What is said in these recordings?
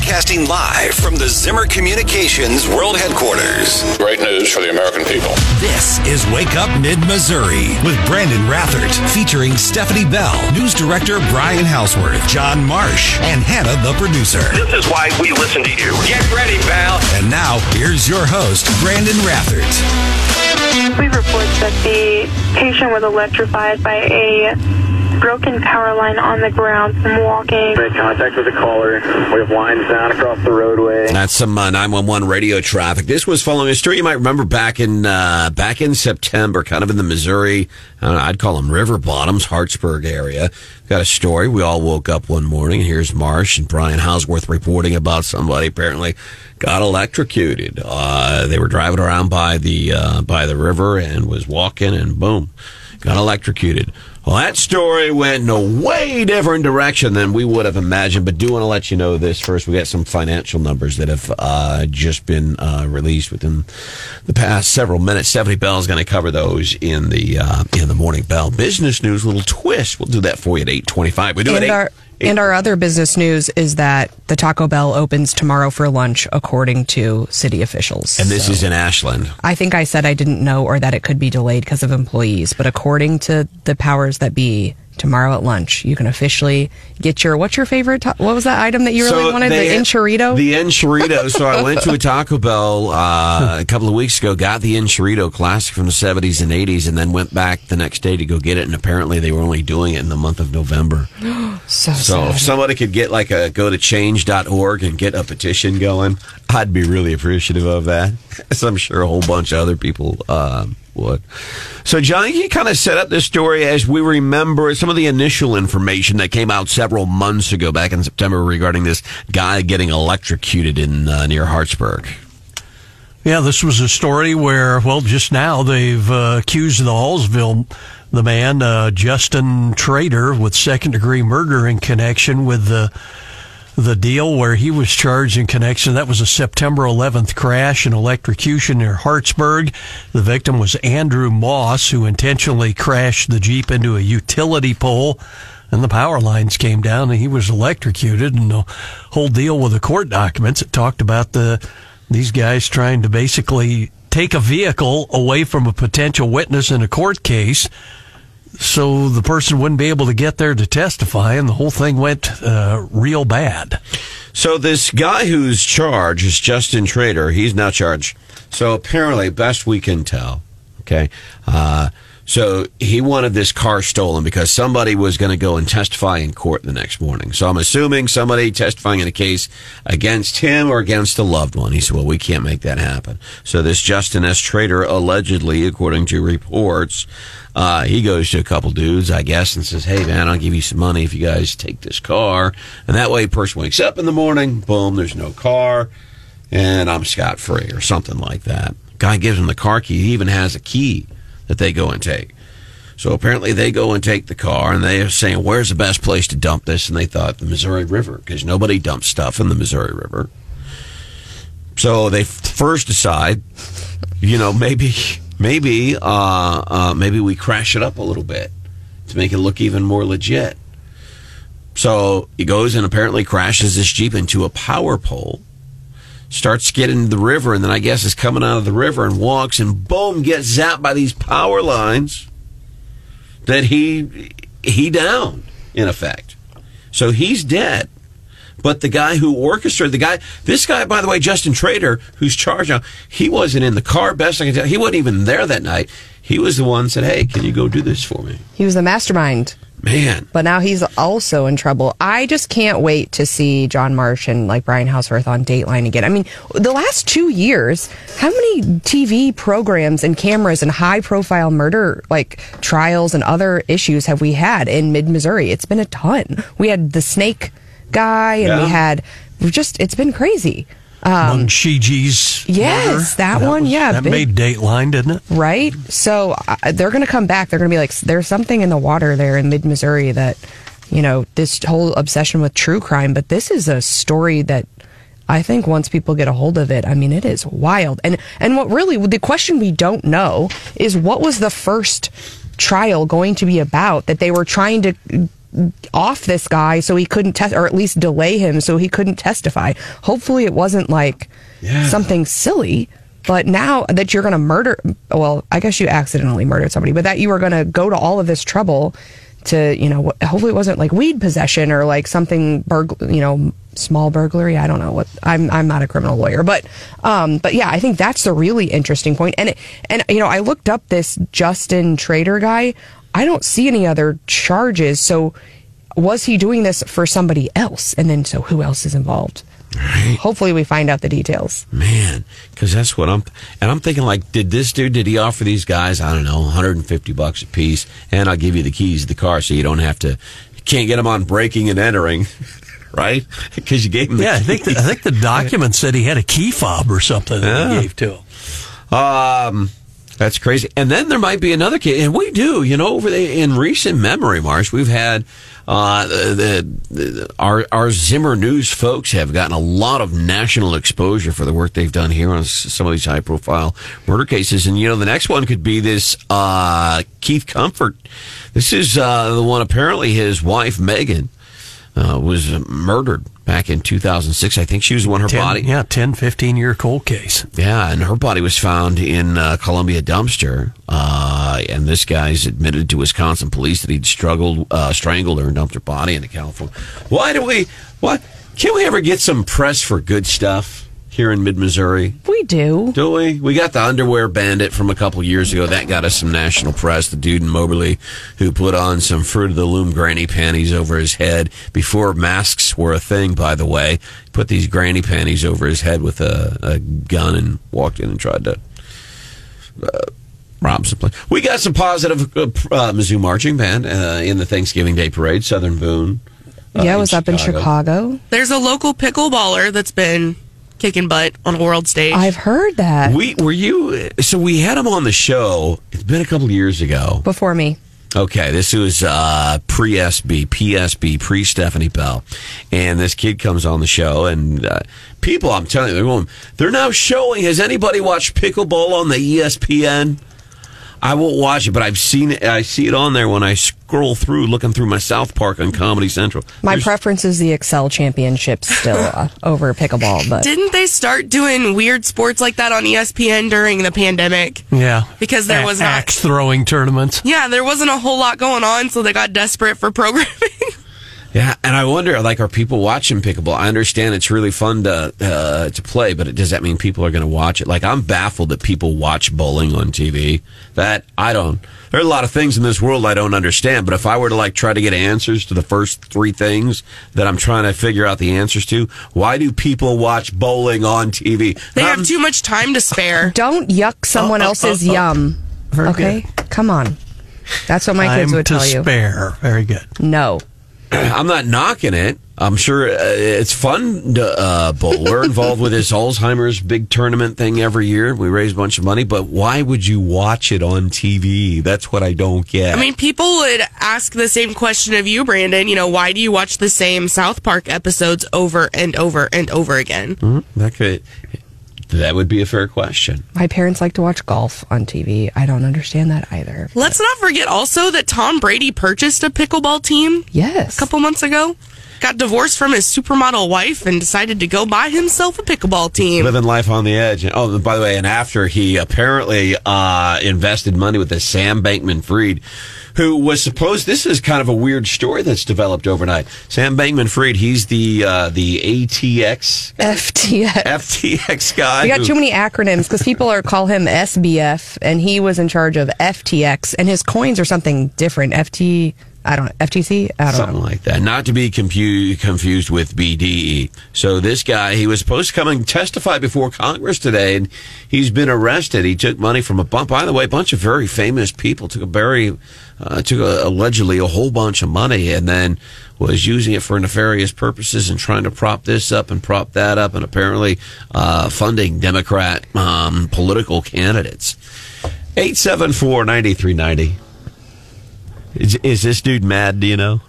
Broadcasting live from the Zimmer Communications World Headquarters. Great news for the American people. This is Wake Up Mid Missouri with Brandon Rathert, featuring Stephanie Bell, news director Brian Houseworth, John Marsh, and Hannah, the producer. This is why we listen to you. Get ready, pal. And now, here's your host, Brandon Rathert. We report that the patient was electrified by a broken power line on the ground from walking. Made contact with the caller. We have lines down across the roadway. That's some uh, 911 radio traffic. This was following a story you might remember back in uh, back in September, kind of in the Missouri, uh, I'd call them river bottoms, Hartsburg area. Got a story. We all woke up one morning. Here's Marsh and Brian Houseworth reporting about somebody apparently got electrocuted. Uh, they were driving around by the uh, by the river and was walking, and boom, got electrocuted. Well, that story went in a way different direction than we would have imagined. But do want to let you know this first. We got some financial numbers that have uh, just been uh, released within the past several minutes. Stephanie Bell is going to cover those in the uh, in the morning bell business news. Little twist. We'll do that for you at eight twenty-five. We do and it. Our, and our other business news is that the Taco Bell opens tomorrow for lunch, according to city officials. And this So- is in Ashland. I think I said I didn't know or that it could be delayed because of employees, but according to the powers that be, tomorrow at lunch you can officially get your what's your favorite? Ta- what was that item that you really wanted? they- the enchilito. The enchilito. so I went to a Taco Bell uh, a couple of weeks ago, got the enchilito classic from the 70s and 80s, and then went back the next day to go get it. And apparently they were only doing it in the month of November. so So if somebody could get like a go to change.org and get a petition going, I'd be really appreciative of that. As I'm sure a whole bunch of other people um, would. So, John, you kind of set up this story as we remember some of the initial information that came out several months ago, back in September, regarding this guy getting electrocuted in uh, near Hartsburg. Yeah, this was a story where, well, just now they've uh, accused the Hallsville, the man, uh, Justin Trader, with second degree murder in connection with the the deal where he was charged in connection. That was a September 11th crash and electrocution near Hartsburg. The victim was Andrew Moss, who intentionally crashed the Jeep into a utility pole. And the power lines came down and he was electrocuted. And the whole deal with the court documents, it talked about the these guys trying to basically take a vehicle away from a potential witness in a court case so the person wouldn't be able to get there to testify, and the whole thing went uh, real bad. So this guy who's charged is Justin Trader. He's now charged. So apparently, best we can tell, okay. Uh, so he wanted this car stolen because somebody was going to go and testify in court the next morning. So I'm assuming somebody testifying in a case against him or against a loved one. He said, "Well, we can't make that happen." So this Justin S. Trader, allegedly, according to reports, uh, he goes to a couple dudes, I guess, and says, "Hey, man, I'll give you some money if you guys take this car." And that way, person wakes up in the morning, boom, there's no car, and I'm scot free or something like that. Guy gives him the car key. He even has a key that they go and take. So apparently, they go and take the car, and they are saying, "Where's the best place to dump this?" And they thought the Missouri River because nobody dumps stuff in the Missouri River. So they first decide, you know, maybe, maybe, uh, uh, maybe we crash it up a little bit to make it look even more legit. So he goes and apparently crashes this Jeep into a power pole, starts getting to the river, and then I guess is coming out of the river and walks and boom, gets zapped by these power lines that he he downed, in effect. So he's dead. But the guy who orchestrated the guy, this guy, by the way, Justin Trader, who's charged now, he wasn't in the car. Best I can tell, he wasn't even there that night. He was the one said, "Hey, can you go do this for me?" he was the mastermind. Man, But now he's also in trouble. I just can't wait to see John Marsh and like Brian Houseworth on Dateline again. I mean, the last two years, how many TV programs and cameras and high profile murder like trials and other issues have we had in mid Missouri? It's been a ton. We had the snake guy and Yeah. we had just it's been crazy. Um, Munchiji's yes, that one, yeah, that big- made Dateline, didn't it? right? So uh, they're going to come back. They're going to be like, there's something in the water there in mid Missouri that, you know, this whole obsession with true crime. But this is a story that I think once people get a hold of it, I mean, it is wild. And and what really the question we don't know is what was the first trial going to be about that they were trying to off this guy so he couldn't test, or at least delay him so he couldn't testify. Hopefully, it wasn't like Yeah. something silly. But now that you're going to murder, well, I guess you accidentally murdered somebody, but that you were going to go to all of this trouble to, you know, hopefully it wasn't like weed possession or like something, burg- you know, small burglary. I don't know what. I'm I'm not a criminal lawyer, but um, but yeah, I think that's the really interesting point. And it, and you know, I looked up this Justin Trader guy. I don't see any other charges. So was he doing this for somebody else? And then so who else is involved? Hopefully, we find out the details. Man, because that's what I'm, and I'm thinking like, did this dude, did he offer these guys, I don't know, 150 bucks a piece, and I'll give you the keys to the car so you don't have to, you can't get them on breaking and entering, right? Because you gave him the Yeah, I think the, I think the document said he had a key fob or something that Yeah. he gave to him. Um, that's crazy. And then there might be another case, and we do, you know, over the, in recent memory, Marsh, we've had uh, the, the, our our Zimmer News folks have gotten a lot of national exposure for the work they've done here on some of these high profile murder cases. And you know, the next one could be this uh, Keith Comfort. This is uh, the one. Apparently, his wife Megan uh, was murdered back in 2006. I think she was one. Her 10, body, yeah, 10, 15 year cold case. yeah, and her body was found in uh, Columbia dumpster. Uh, and this guy's admitted to Wisconsin police that he'd struggled, uh, strangled her and dumped her body into California. Why do we? What? Can we ever get some press for good stuff here in mid Missouri? We do. Do we? We got the underwear bandit from a couple years ago. That got us some national press. The dude in Moberly who put on some Fruit of the Loom granny panties over his head before masks were a thing, by the way. Put these granny panties over his head with a, a gun and walked in and tried to uh, rob some place. We got some positive uh, uh, Mizzou marching band uh, in the Thanksgiving Day parade, Southern Boone. uh, yeah, it was up in Chicago. There's a local pickleballer that's been kicking butt on a world stage. I've heard that We were you so we had him on the show. It's been a couple of years ago. before me. Okay, this was uh, pre SB, PSB, pre Stephanie Bell, and this kid comes on the show, and uh, people, I'm telling you, they're going, they're now showing. Has anybody watched pickleball on the ESPN? I won't watch it, but I've seen it. I see it on there when I scroll through, looking through my South Park on Comedy Central. My There's- preference is the Excel Championship still uh, over pickleball, but Didn't they start doing weird sports like that on ESPN during the pandemic? Yeah. Because there A- was not- axe throwing tournaments. Yeah, there wasn't a whole lot going on, so they got desperate for programming. Yeah, and I wonder, like, are people watching pickleball? I understand it's really fun to uh, to play, but does that mean people are going to watch it? Like, I'm baffled that people watch bowling on TV. That I don't. There are a lot of things in this world I don't understand. But if I were to like try to get answers to the first three things that I'm trying to figure out the answers to, why do people watch bowling on TV? They Um, have too much time to spare. don't yuck someone Oh, oh, else's oh, oh. yum. Very okay, come on. That's what my kids Time would to tell you. spare. Very good. No. I'm not knocking it. I'm sure uh, it's fun to uh, bowl. We're involved with this Alzheimer's big tournament thing every year. We raise a bunch of money, but why would you watch it on TV? That's what I don't get. I mean, people would ask the same question of you, Brandon. You know, why do you watch the same South Park episodes over and over and over again? Mhm. that could that would be a fair question. My parents like to watch golf on TV. I don't understand that either. Let's not forget also that Tom Brady purchased a pickleball team Yes. a couple months ago. Got divorced from his supermodel wife and decided to go buy himself a pickleball team. Living life on the edge. Oh, by the way, and after he apparently uh, invested money with this Sam Bankman Fried, who was supposed. This is kind of a weird story that's developed overnight. Sam Bankman Fried, he's the uh, the ATX FTX. FTX guy. We got who- too many acronyms because people are call him SBF, and he was in charge of FTX, and his coins are something different. FT, I don't know, FTC, I don't know. Something know. like that. Not to be compu- confused with BDE. So this guy, he was supposed to come and testify before Congress today, and he's been arrested. He took money from a bunch. By the way, a bunch of very famous people took a very, uh, took a, allegedly a whole bunch of money, and then was using it for nefarious purposes and trying to prop this up and prop that up, and apparently uh, funding Democrat um, political candidates. Eight seven four ninety three ninety. Is, is this dude mad? Do you know?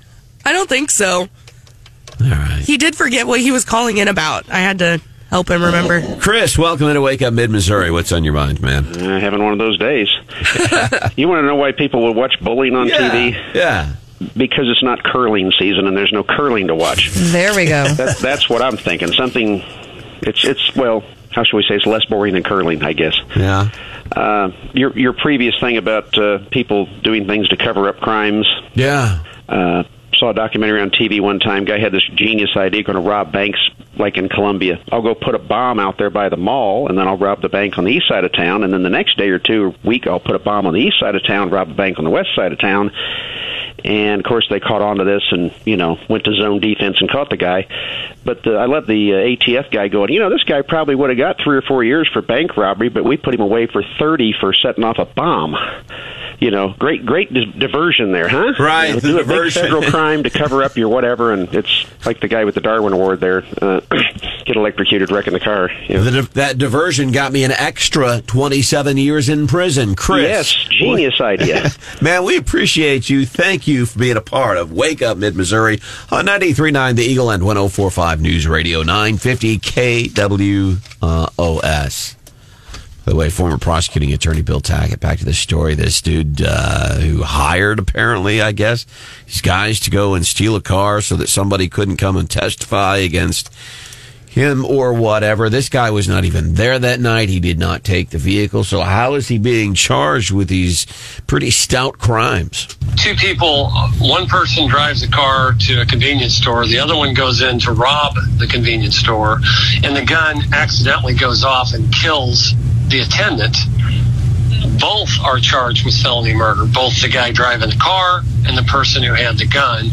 I don't think so. All right. He did forget what he was calling in about. I had to help him remember. Chris, welcome into Wake Up Mid Missouri. What's on your mind, man? Uh, having one of those days. you want to know why people would watch bowling on TV? Yeah. because it's not curling season and there's no curling to watch. There we go. That, that's what I'm thinking. Something. It's it's well. How should we say? It's less boring than curling, I guess. Yeah. Uh, your your previous thing about uh, people doing things to cover up crimes. Yeah. Uh, saw a documentary on TV one time. Guy had this genius idea, going to rob banks like in Colombia. I'll go put a bomb out there by the mall, and then I'll rob the bank on the east side of town. And then the next day or two, or week, I'll put a bomb on the east side of town, rob the bank on the west side of town. And of course, they caught on to this, and you know, went to zone defense and caught the guy. But uh, I love the uh, ATF guy going. You know, this guy probably would have got three or four years for bank robbery, but we put him away for thirty for setting off a bomb. You know, great, great di- diversion there, huh? Right, You know, the do a big federal crime to cover up your whatever, and it's like the guy with the Darwin Award there, uh, get electrocuted, wrecking the car. You know. The, that diversion got me an extra 27 years in prison. Chris. Yes, genius idea. Man, we appreciate you. Thank you for being a part of Wake Up Mid Missouri on 93.9 The Eagle and 1045 News Radio 950 KWOS. The way, former prosecuting attorney Bill Tackett, back to this story. This dude uh, who hired, apparently, I guess, these guys to go and steal a car so that somebody couldn't come and testify against him or whatever. This guy was not even there that night. He did not take the vehicle. So, how is he being charged with these pretty stout crimes? two people one person drives a car to a convenience store the other one goes in to rob the convenience store and the gun accidentally goes off and kills the attendant both are charged with felony murder both the guy driving the car and the person who had the gun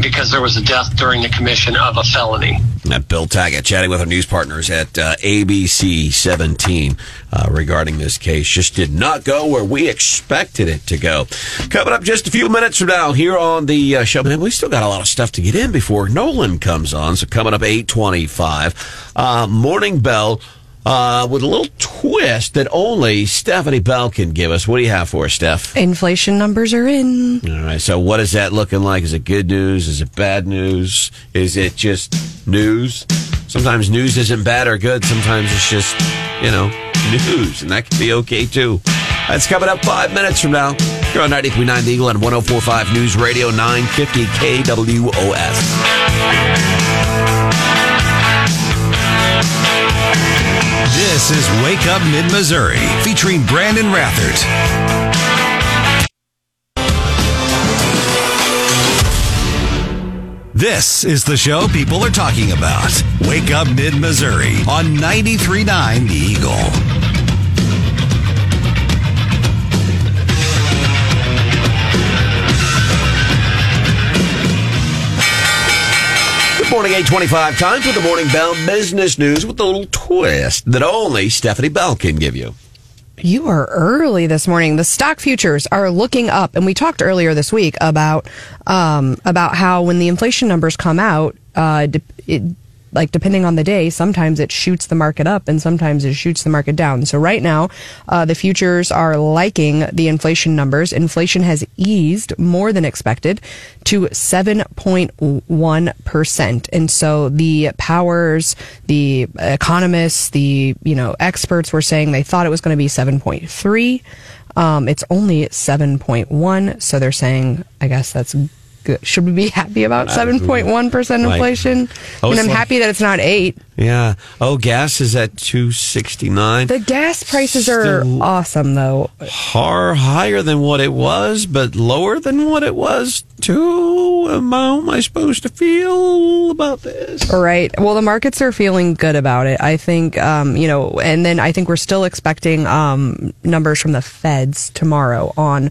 because there was a death during the commission of a felony Uh, Bill Tackett chatting with our news partners at uh, ABC 17 uh, regarding this case. Just did not go where we expected it to go. Coming up just a few minutes from now here on the uh, show. Man, we still got a lot of stuff to get in before Nolan comes on. So coming up 825. Uh, Morning Bell. Uh, with a little twist that only Stephanie Bell can give us. What do you have for us, Steph? Inflation numbers are in. All right. So, what is that looking like? Is it good news? Is it bad news? Is it just news? Sometimes news isn't bad or good. Sometimes it's just, you know, news, and that can be okay too. That's coming up five minutes from now. You're on 93.9 The Eagle and 1045 News Radio 950 KWOS. This is Wake Up Mid Missouri featuring Brandon Rathert. This is the show people are talking about. Wake Up Mid Missouri on 93.9 The Eagle. Morning, 825. Time for the Morning Bell Business News with a little twist that only Stephanie Bell can give you. You are early this morning. The stock futures are looking up, and we talked earlier this week about um, about how when the inflation numbers come out, uh, it, like depending on the day, sometimes it shoots the market up, and sometimes it shoots the market down. So right now, uh, the futures are liking the inflation numbers. Inflation has eased more than expected to seven point one percent, and so the powers, the economists, the you know experts were saying they thought it was going to be seven point three. Um, it's only seven point one, so they're saying I guess that's. Should we be happy about seven point one percent Like- inflation? Oh, and I'm like- happy that it's not eight. Yeah. Oh, gas is at 269. The gas prices are Still- awesome, though. Far higher than what it was, but lower than what it was too. How am I supposed to feel about this? All right. Well, the markets are feeling good about it. I think, um, you know, and then I think we're still expecting um, numbers from the feds tomorrow on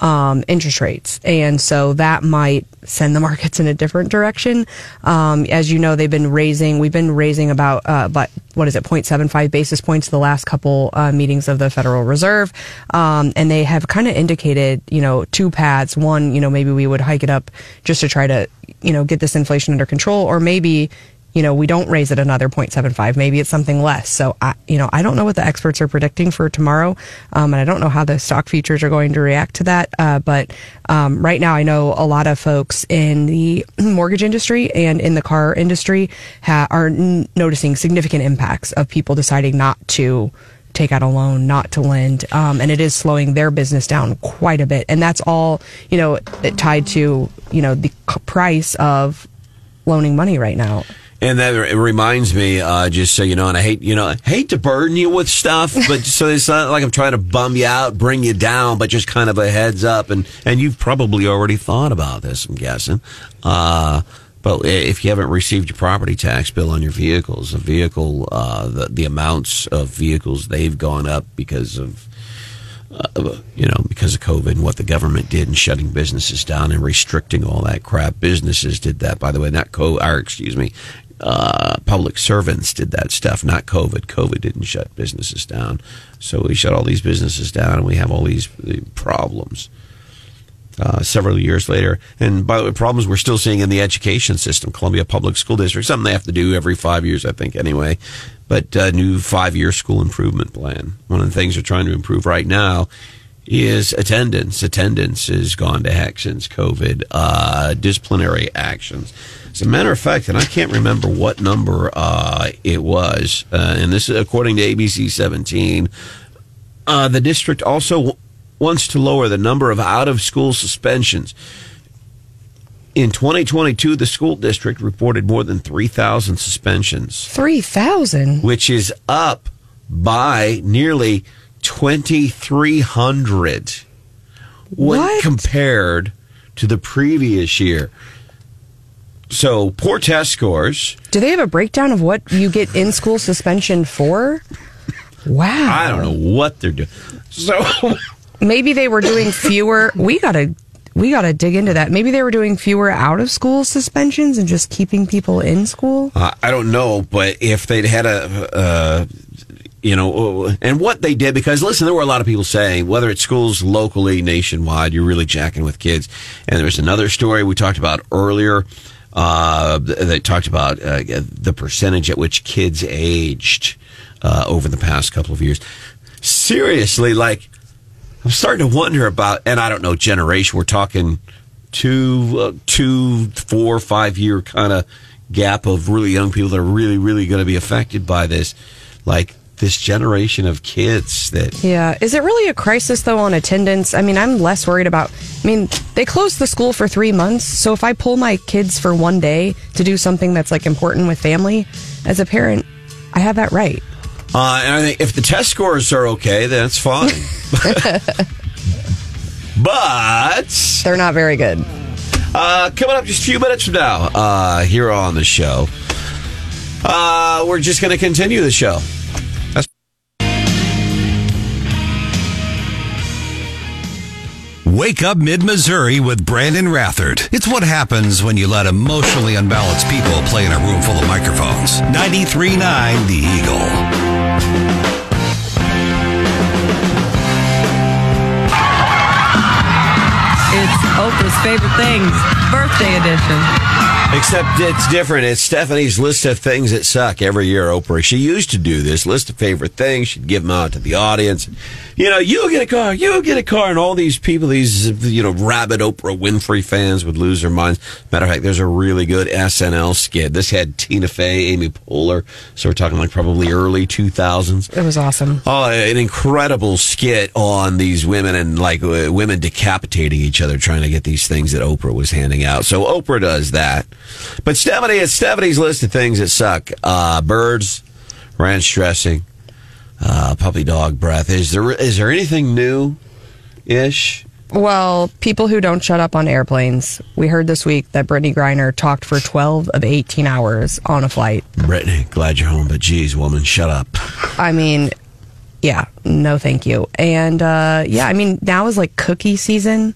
um, interest rates. And so that might send the markets in a different direction. Um, as you know, they've been raising, we've been raising about, uh, but what is it, 0.75 basis points the last couple uh, meetings of the Federal Reserve. Um, and they have kind of indicated, you know, two paths. One, you know, maybe we would hike it up just to try to, you know, get this inflation under control, or maybe, you know, we don't raise it another 0.75. Maybe it's something less. So, I, you know, I don't know what the experts are predicting for tomorrow. Um, and I don't know how the stock futures are going to react to that. Uh, but um, right now, I know a lot of folks in the mortgage industry and in the car industry ha- are n- noticing significant impacts of people deciding not to take out a loan, not to lend, um, and it is slowing their business down quite a bit. And that's all you know tied to you know the price of loaning money right now. And that it reminds me, uh, just so you know, and I hate, you know, I hate to burden you with stuff, but so it's not like I'm trying to bum you out, bring you down, but just kind of a heads up. And, and you've probably already thought about this, I'm guessing. Uh, but if you haven't received your property tax bill on your vehicles, the vehicle, uh, the, the amounts of vehicles, they've gone up because of, uh, you know, because of COVID and what the government did and shutting businesses down and restricting all that crap. Businesses did that, by the way, not co, or excuse me, uh, public servants did that stuff, not COVID. COVID didn't shut businesses down. So we shut all these businesses down and we have all these problems. Uh, several years later, and by the way, problems we're still seeing in the education system, Columbia Public School District, something they have to do every five years, I think, anyway. But uh, new five-year school improvement plan. One of the things they're trying to improve right now is attendance. Attendance has gone to heck since COVID. Uh, disciplinary actions. As a matter of fact, and I can't remember what number uh, it was, uh, and this is according to ABC 17. Uh, the district also w- wants to lower the number of out of school suspensions. In 2022, the school district reported more than 3,000 suspensions, Three thousand. which is up by nearly 2,300 when What? compared to the previous year. So, poor test scores. Do they have a breakdown of what you get in school suspension for? Wow. I don't know what they're doing. So, Maybe they were doing fewer. We gotta we gotta dig into that. Maybe they were doing fewer out of school suspensions and just keeping people in school. Uh, I don't know, but if they'd had a, uh, you know, and what they did, because listen, there were a lot of people saying, whether it's schools locally, nationwide, you're really jacking with kids. And there was another story we talked about earlier. Uh, they talked about uh, the percentage at which kids aged uh, over the past couple of years. Seriously, like, I'm starting to wonder about, and I don't know, generation. We're talking two, uh, two, four, five year kind of gap of really young people that are really, really going to be affected by this. Like this generation of kids that Yeah. Is it really a crisis though on attendance? I mean, I'm less worried about. I mean, they closed the school for three months, so if I pull my kids for one day to do something that's like important with family, as a parent, I have that right. Uh, and I think if the test scores are okay, then it's fine. but they're not very good. Uh, coming up just a few minutes from now, uh, here on the show, uh, we're just going to continue the show. Wake up mid Missouri with Brandon Rathert. It's what happens when you let emotionally unbalanced people play in a room full of microphones. 93.9 The Eagle. It's Oprah's favorite things, birthday edition. Except it's different. It's Stephanie's list of things that suck every year, Oprah. She used to do this list of favorite things. She'd give them out to the audience. You know, you'll get a car, you'll get a car, and all these people, these, you know, rabid Oprah Winfrey fans would lose their minds. Matter of fact, there's a really good SNL skit. This had Tina Fey, Amy Poehler. So we're talking like probably early 2000s. It was awesome. Oh, an incredible skit on these women and like uh, women decapitating each other trying to get these things that Oprah was handing out. So Oprah does that. But Stephanie, it's Stephanie's list of things that suck. Uh, birds, ranch dressing, uh, puppy dog breath. Is there is there anything new ish? Well, people who don't shut up on airplanes. We heard this week that Brittney Griner talked for 12 of 18 hours on a flight. Brittany, glad you're home, but geez, woman, shut up. I mean, yeah, no thank you. And uh, yeah, I mean, now is like cookie season,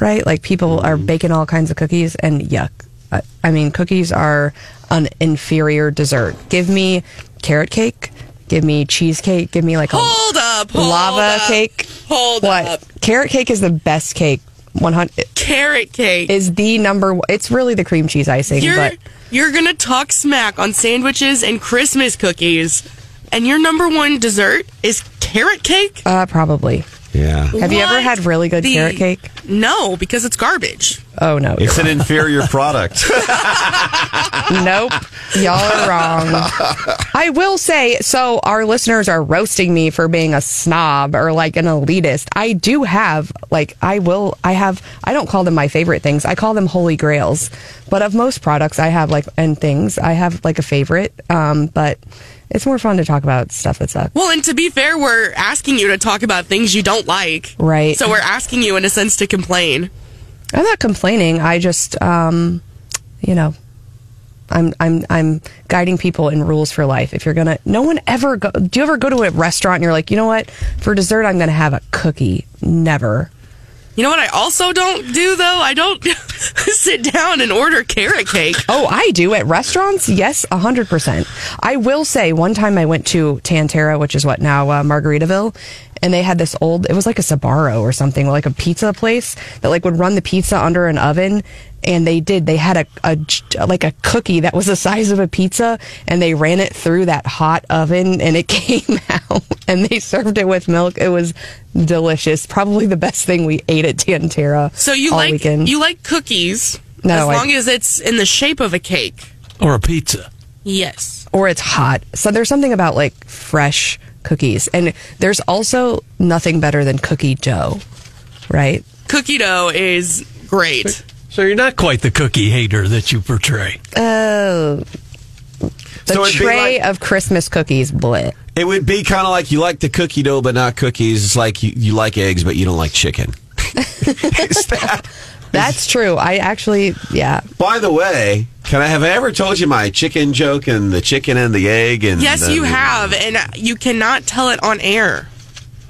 right? Like people are baking all kinds of cookies, and yuck. I, I mean, cookies are an inferior dessert. Give me carrot cake. Give me cheesecake. Give me like a Hold up, hold lava up, cake. Hold what? up. Carrot cake is the best cake. One hundred Carrot cake is the number. one. It's really the cream cheese icing, You're but you're gonna talk smack on sandwiches and Christmas cookies, and your number one dessert is carrot cake. uh, probably. Yeah. Have you ever had really good The- carrot cake? No, because it's garbage. Oh no, It's an inferior product. nope. Y'all are wrong. I will say, so our listeners are roasting me for being a snob or like an elitist. I do have, like, I will, I have, I don't call them my favorite things. I call them holy grails. But of most products I have, like, and things, I have like a favorite. Um, but it's more fun to talk about stuff that sucks. Well, and to be fair, we're asking you to talk about things you don't like. Right. So we're asking you, in a sense, to complain. I'm not complaining. I just, um, you know, I'm I'm I'm guiding people in rules for life. If you're gonna, no one ever go. Do you ever go to a restaurant and you're like, you know what, for dessert I'm gonna have a cookie? Never. You know what I also don't do, though? I don't sit down and order carrot cake. Oh, I do at restaurants. Yes, hundred percent. I will say, one time I went to Tan-Tar-A, which is what now uh, Margaritaville, and they had this old. It was like a Sbarro or something, like a pizza place that like would run the pizza under an oven. And they did. They had a, a like a cookie that was the size of a pizza, and they ran it through that hot oven, and it came out. And they served it with milk. It was delicious. Probably the best thing we ate at Tan-Tar-A. So you all like weekend. you like cookies No, as I- long as it's in the shape of a cake. Or a pizza. Yes. or it's hot. So there's something about like fresh cookies. And there's also nothing better than cookie dough, right? Cookie dough is great. So you're not quite the cookie hater that you portray. Oh. The So it'd be tray like- of Christmas cookies, blit. it would be kind of like you like the cookie dough, but not cookies. It's like you, you like eggs, but you don't like chicken. That- That's true. I actually, yeah. by the way, can I have I ever told you my chicken joke and the chicken and the egg? And Yes, the- you have, and you cannot tell it on air.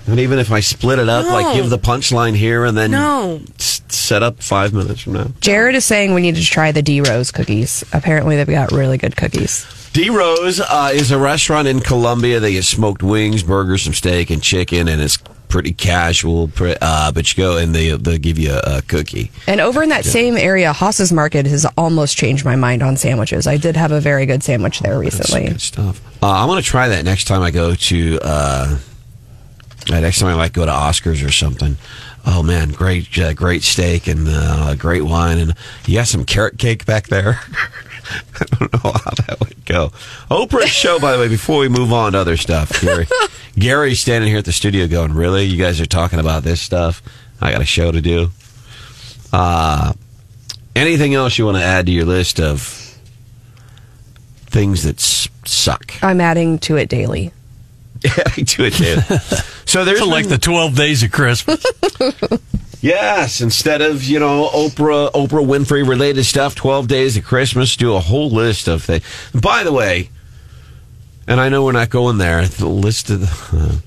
And even if I split it up, No. like give the punchline here and then No. s- set up five minutes from now. Jared is saying we need to try the D Rowe's cookies. Apparently, they've got really good cookies. D Rowe's uh, is a restaurant in Columbia. They get smoked wings, burgers, some steak, and chicken, and it's pretty casual. pre- Uh, but you go and they they'll give you a, a cookie. And over in that same area, Hoss's Market has almost changed my mind on sandwiches. I did have a very good sandwich there recently. Good stuff. Uh, I'm going to try that next time I go to. Uh, uh, next time I might go to Oscars or something. Oh man, great, uh, great steak and uh, great wine, and you got some carrot cake back there. I don't know how that would go. Oprah's show, by the way. Before we move on to other stuff, Gary, Gary's standing here at the studio going, "Really? You guys are talking about this stuff? I got a show to do." Uh, anything else you want to add to your list of things that s- suck? I'm adding to it daily. Adding to it, Dave. So there's So like the 12 days of Christmas. Yes, instead of you know Oprah Oprah Winfrey related stuff, twelve days of Christmas, do a whole list of things. By the way, and I know we're not going there. The list of the, uh,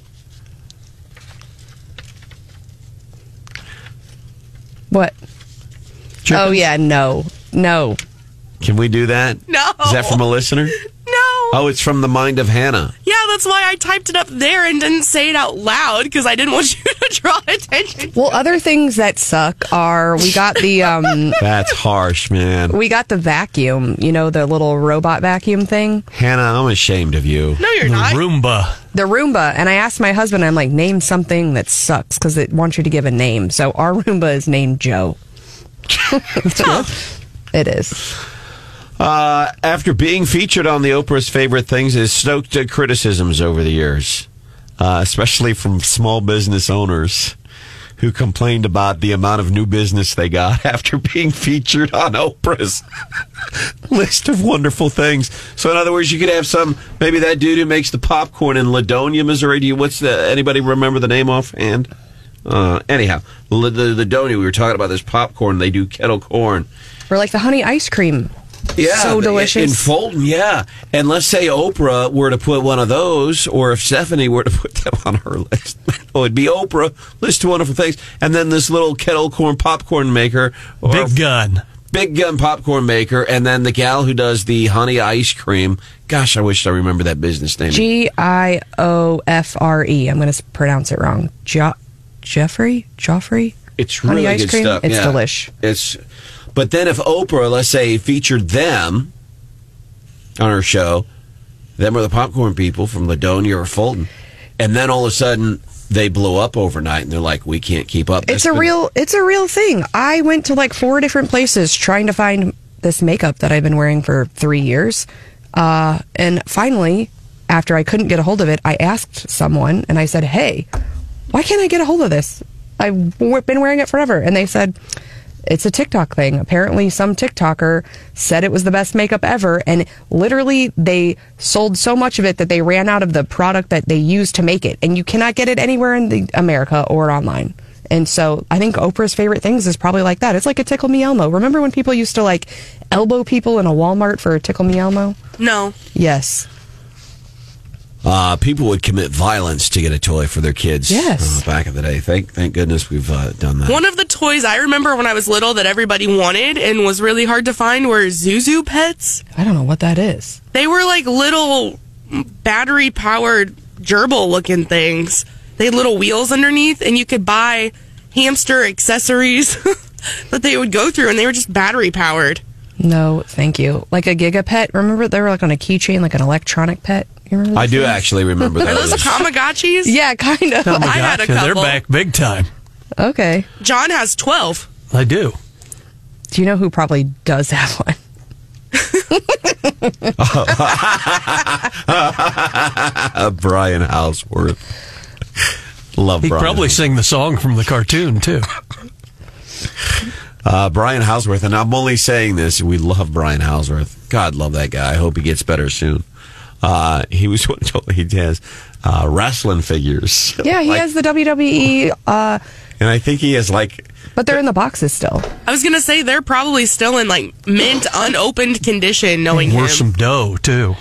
What? Oh, yeah, no. No. can we do that? No. Is that from a listener? No. Oh, it's from the mind of Hannah. Yeah, that's why I typed it up there and didn't say it out loud because I didn't want you to draw attention. Well, other things that suck are we got the um That's harsh, man. we got the vacuum, you know, the little robot vacuum thing, Hannah, I'm ashamed of you. No, you're the not. Roomba. the Roomba. And I asked my husband, I'm like, name something that sucks because it wants you to give a name. So our Roomba is named Joe. it is. Uh, after being featured on the Oprah's favorite things, has stoked uh, criticisms over the years, uh, especially from small business owners who complained about the amount of new business they got after being featured on Oprah's list of wonderful things. So, in other words, you could have some maybe that dude who makes the popcorn in Laddonia, Missouri. Do you what's the anybody remember the name offhand? Uh, anyhow, Laddonia, we were talking about this popcorn. They do kettle corn. Or like the honey ice cream. Yeah, So delicious. in Fulton. Yeah, and let's say Oprah were to put one of those, or if Stephanie were to put them on her list, oh, it'd be Oprah list of wonderful things, and then this little kettle corn popcorn maker, or Big gun. big gun popcorn maker, and then the gal who does the honey ice cream. Gosh, I wish I remember that business name. G I O F R E. I'm going to pronounce it wrong. Jo- Jeffrey? Joffrey? It's Honey really ice good cream? stuff. It's yeah. delish. It's, but then if Oprah, let's say, featured them on her show, them are the popcorn people from Laddonia or Fulton, and then all of a sudden they blow up overnight and they're like, we can't keep up. It's a been- real it's a real thing. I went to like four different places trying to find this makeup that I've been wearing for three years. Uh, and finally, after I couldn't get a hold of it, I asked someone and I said, Hey, why can't I get a hold of this? I've been wearing it forever. And they said, it's a TikTok thing. Apparently, some TikToker said it was the best makeup ever, and literally, they sold so much of it that they ran out of the product that they used to make it, and you cannot get it anywhere in the America or online. And so, I think Oprah's favorite things is probably like that. It's like a Tickle Me Elmo. Remember when people used to like elbow people in a Walmart for a Tickle Me Elmo? No. Yes. Uh, people would commit violence to get a toy for their kids. Yes. uh, back in the day. Thank thank goodness we've uh, done that. One of the toys I remember when I was little that everybody wanted and was really hard to find were Zhu Zhu pets. I don't know what that is. They were like little battery powered gerbil looking things. They had little wheels underneath, and you could buy hamster accessories that they would go through, and they were just battery powered. No, thank you. Like a Giga Pet. Remember they were like on a keychain, like an electronic pet. You remember? I do things? actually remember Are those those. Tamagotchis? Yeah, kind of. I had gosh, a they're back big time. Okay. John has 12. I do. Do you know who probably does have one? Brian Houseworth. Love He'd Brian. probably sing the song from the cartoon too. Uh, Brian Houseworth, and I'm only saying this. We love Brian Houseworth. God, love that guy. I hope he gets better soon. Uh, he was what he has uh, wrestling figures. Yeah, he Like- has the WWE, uh, and I think he has like but they're in the boxes still. I was going to say they're probably still in like mint, unopened condition, knowing him. Worth some dough too.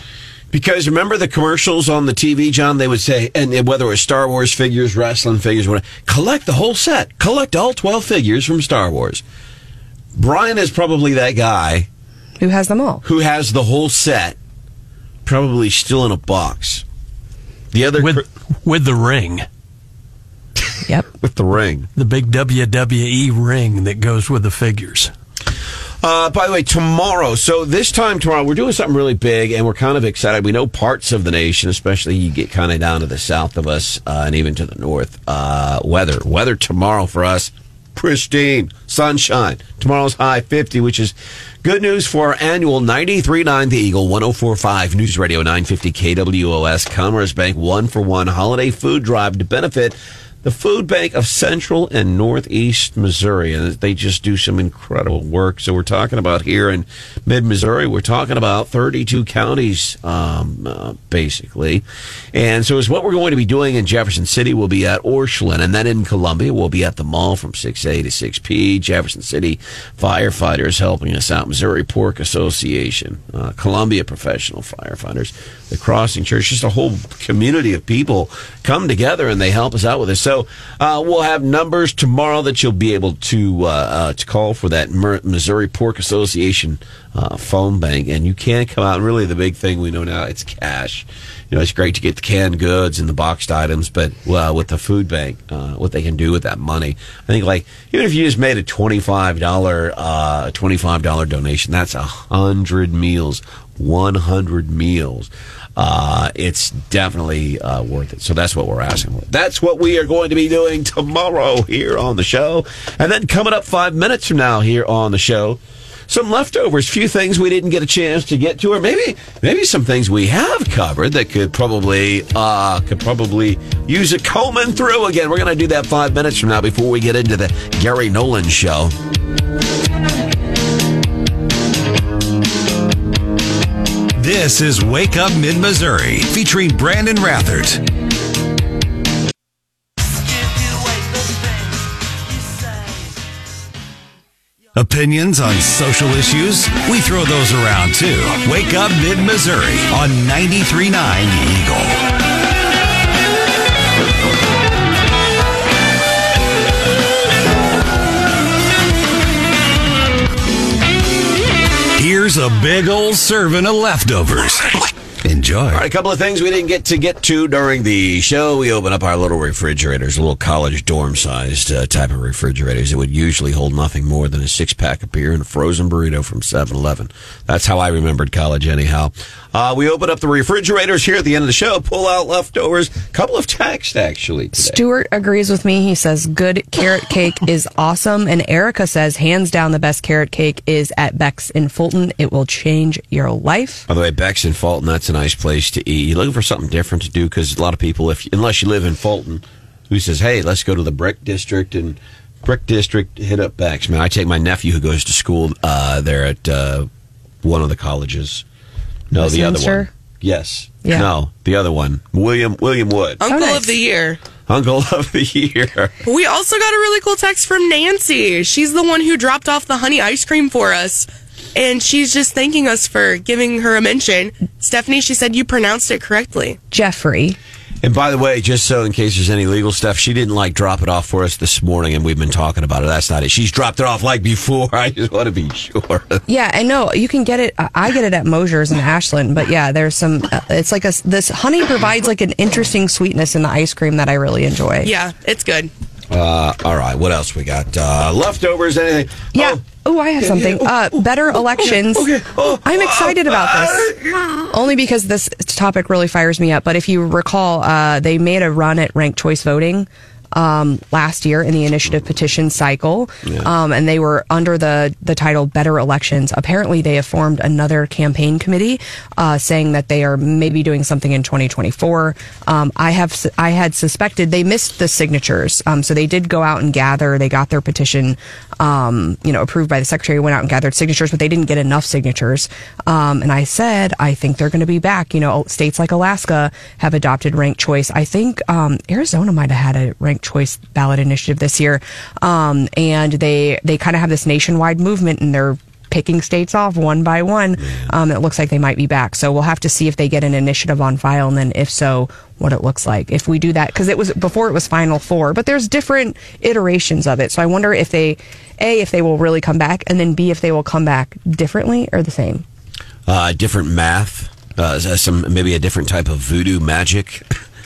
Because remember the commercials on the TV, John? They would say, and whether it was Star Wars figures, wrestling figures, whatever, collect the whole set. Collect all 12 figures from Star Wars. Brian is probably that guy Who has them all? who has the whole set, probably still in a box. The other with cr- with the ring, Yep. with the ring. the big WWE ring that goes with the figures. Uh, by the way, tomorrow, so this time tomorrow, we're doing something really big and we're kind of excited. We know parts of the nation, especially you get kind of down to the south of us uh, and even to the north. Uh, weather. Weather tomorrow for us, pristine, sunshine. Tomorrow's high 50, which is good news for our annual 93.9 The Eagle, 104.5 News Radio, 950 KWOS, Commerce Bank, one for one holiday food drive to benefit the Food Bank of Central and Northeast Missouri, and they just do some incredible work. So we're talking about here in mid Missouri, we're talking about 32 counties, um, uh, basically. And so is what we're going to be doing in Jefferson City. We'll be at Orscheln, and then in Columbia, we'll be at the mall from 6A to 6P. Jefferson City firefighters helping us out. Missouri Pork Association, uh, Columbia Professional Firefighters, the Crossing Church, just a whole community of people come together and they help us out with this. So uh, we'll have numbers tomorrow that you'll be able to uh, uh, to call for that Missouri Pork Association uh, phone bank, and you can come out. And really, the big thing we know now it's cash. You know, it's great to get the canned goods and the boxed items, but with the food bank, uh, what they can do with that money, I think like even if you just made a twenty five dollar twenty five dollar donation, that's a hundred meals, one hundred meals. Uh, it's definitely uh, worth it. So that's what we're asking for. That's what we are going to be doing tomorrow here on the show, and then coming up five minutes from now here on the show some leftovers, few things we didn't get a chance to get to, or maybe maybe some things we have covered that could probably uh, could probably use a combing through again. We're going to do that five minutes from now before we get into the Gary Nolan show. This is Wake Up Mid Missouri featuring Brandon Rathert. Opinions on social issues? We throw those around too. Wake Up Mid Missouri on 93.9 The Eagle. A big old serving of leftovers. Enjoy. All right, a couple of things we didn't get to get to during the show. We open up our little refrigerators, little college dorm sized uh, type of refrigerators. It would usually hold nothing more than a six pack of beer and a frozen burrito from 7 Eleven. That's how I remembered college, anyhow. Uh, we open up the refrigerators here at the end of the show, pull out leftovers. A couple of texts, actually. Today. Stuart agrees with me. He says good carrot cake is awesome. And Erica says hands down the best carrot cake is at Beck's in Fulton. It will change your life. By the way, Beck's in Fulton, that's a nice place to eat. You're looking for something different to do because a lot of people, if unless you live in Fulton, who says, "Hey, let's go to the Brick District and Brick District, hit up Beck's." Man, I take my nephew who goes to school uh, there at uh, one of the colleges. No, the other one. Yes. Yeah. No, the other one. William William Wood, Uncle nice. of the year. Uncle of the Year. We also got a really cool text from Nancy. She's the one who dropped off the honey ice cream for us. And she's just thanking us for giving her a mention. Stephanie, she said you pronounced it correctly. Jeffrey. And by the way, just so in case there's any legal stuff, she didn't like drop it off for us this morning, and we've been talking about it. That's not it. She's dropped it off like before. I just want to be sure. Yeah, I know you can get it. I I get it at Mosier's in Ashland, but yeah, there's some. Uh, it's like a this honey provides like an interesting sweetness in the ice cream that I really enjoy. Yeah, it's good. Uh, all right, what else we got? Uh, leftovers? Anything? Yeah. Oh, I have something. Uh, better elections. Oh, I'm excited about this. Only because this topic really fires me up. But if you recall, uh, they made a run at ranked choice voting um, last year in the initiative petition cycle, um, and they were under the the title "Better Elections." Apparently, they have formed another campaign committee, uh, saying that they are maybe doing something in 2024. Um, I have I had suspected they missed the signatures, um, so they did go out and gather. They got their petition, um, you know, approved by the secretary. Went out and gathered signatures, but they didn't get enough signatures. Um, and I said, I think they're going to be back. You know, states like Alaska have adopted ranked choice. I think um, Arizona might have had a ranked choice ballot initiative this year, um, and they they kind of have this nationwide movement, and they're picking states off one by one. Um, it looks like they might be back. So we'll have to see if they get an initiative on file, and then if so, what it looks like. If we do that, because it was before it was Final Four, but there's different iterations of it. So I wonder if they, a, if they will really come back, and then b, if they will come back differently or the same. Uh, different math, uh, some maybe a different type of voodoo magic,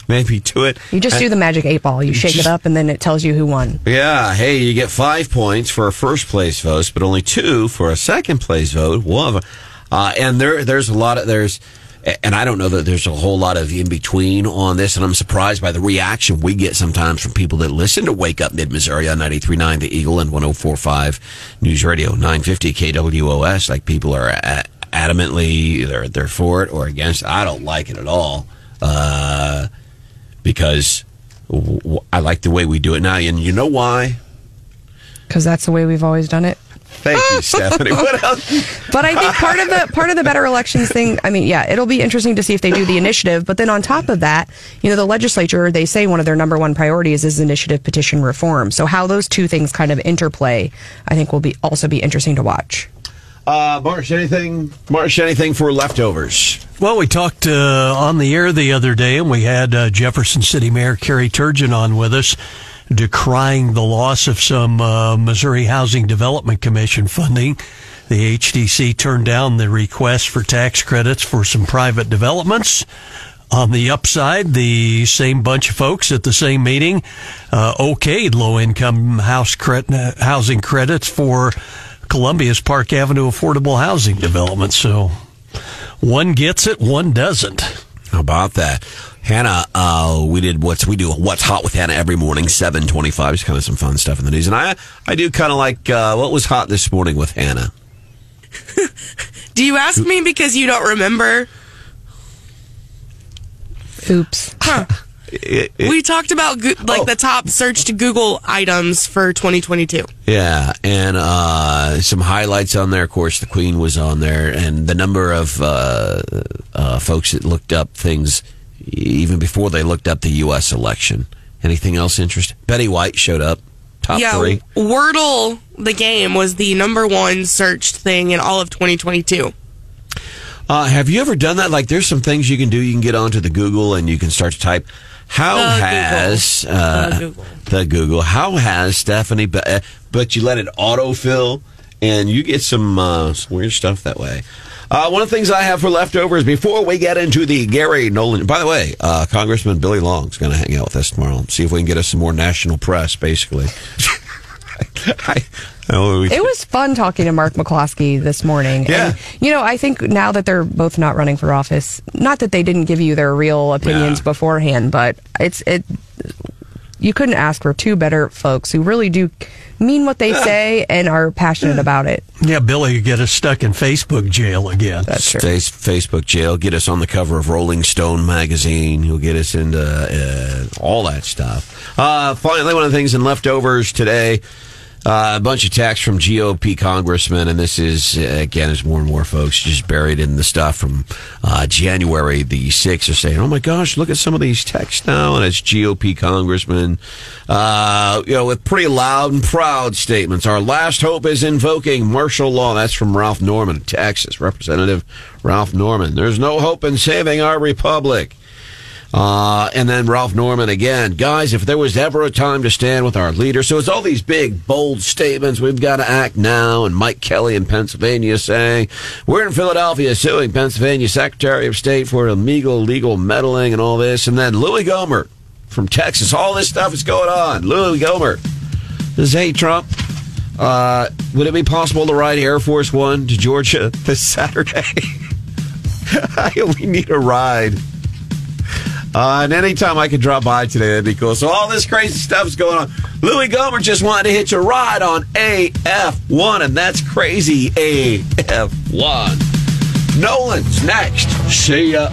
maybe to it. You just do the magic eight ball. You shake it up, and then it tells you who won. Yeah, hey, you get five points for a first place vote, but only two for a second place vote. One, uh, and there, there's a lot of there's, and I don't know that there's a whole lot of in between on this, and I'm surprised by the reaction we get sometimes from people that listen to Wake Up Mid Missouri on 93.9 The Eagle and 104.5 News Radio 950 KWOS. Like people are a- adamantly they're they're for it or against. it. I don't like it at all. Uh, because I like the way we do it now. And you know why? Because that's the way we've always done it. Thank you, Stephanie. What else? But I think part of the part of the better elections thing. I mean, yeah, it'll be interesting to see if they do the initiative. But then on top of that, you know, the legislature they say one of their number one priorities is initiative petition reform. So how those two things kind of interplay, I think will be also be interesting to watch. Uh, Marsh, anything? Marsh, anything for leftovers? Well, we talked uh, on the air the other day, and we had uh, Jefferson City Mayor Carrie Tergin on with us, decrying the loss of some uh, Missouri Housing Development Commission funding. The HDC turned down the request for tax credits for some private developments. On the upside, the same bunch of folks at the same meeting uh, okayed low income house cre- housing credits for Columbia's Park Avenue affordable housing development. So one gets it, one doesn't. How about that? Hannah, uh, we did what's we do what's hot with Hannah every morning, seven twenty five. It's kind of some fun stuff in the news, and I I do kind of like uh, what was hot this morning with Hannah. Do you ask me because you don't remember? Oops. Huh. It- it- We talked about go- like Oh. the top searched Google items for 2022. Yeah, and uh, some highlights on there. Of course, the Queen was on there, and the number of uh, uh, folks that looked up things even before they looked up the U.S. election. Anything else interesting? Betty White showed up, top yeah, three. Wordle, the game, was the number one searched thing in all of 2022. Uh, have you ever done that? Like, there's some things you can do. You can get onto the Google and you can start to type. How The has Google. uh, The Google. the Google? How has Stephanie? But, uh, but you let it autofill, and you get some, uh, some weird stuff that way. Uh, one of the things I have for leftovers before we get into the Gary Nolan. By the way, uh, Congressman Billy Long's going to hang out with us tomorrow. See if we can get us some more national press. Basically, I, I, It was fun talking to Mark McCloskey this morning. Yeah. And, you know, I think now that they're both not running for office, not that they didn't give you their real opinions Yeah. beforehand, but it's it. You couldn't ask for two better folks who really do mean what they say and are passionate about it. Yeah, Billy get us stuck in Facebook jail again. That's true. Face, Facebook jail, get us on the cover of Rolling Stone magazine. He'll get us into uh, all that stuff. Uh, finally, one of the things in leftovers today. Uh, a bunch of texts from GOP congressmen, and this is uh, again as more and more folks just buried in the stuff from uh, January the sixth are saying, "Oh my gosh, look at some of these texts now," and it's GOP congressmen, uh, you know, with pretty loud and proud statements. Our last hope is invoking martial law. That's from Ralph Norman, Texas, Representative Ralph Norman. There's no hope in saving our republic. Uh, and then Ralph Norman again. Guys, if there was ever a time to stand with our leader, so it's all these big, bold statements. We've got to act now. And Mike Kelly in Pennsylvania saying, we're in Philadelphia suing Pennsylvania Secretary of State for illegal, legal meddling and all this. And then Louis Gohmert from Texas. All this stuff is going on. Louis Gohmert. This is, hey, Trump, uh, would it be possible to ride Air Force One to Georgia this Saturday? I only need a ride. Uh, and anytime I could drop by today, that'd be cool. So all this crazy stuff's going on. Louis Gohmert just wanted to hitch a ride on AF1, and that's crazy AF1. Nolan's next. See ya.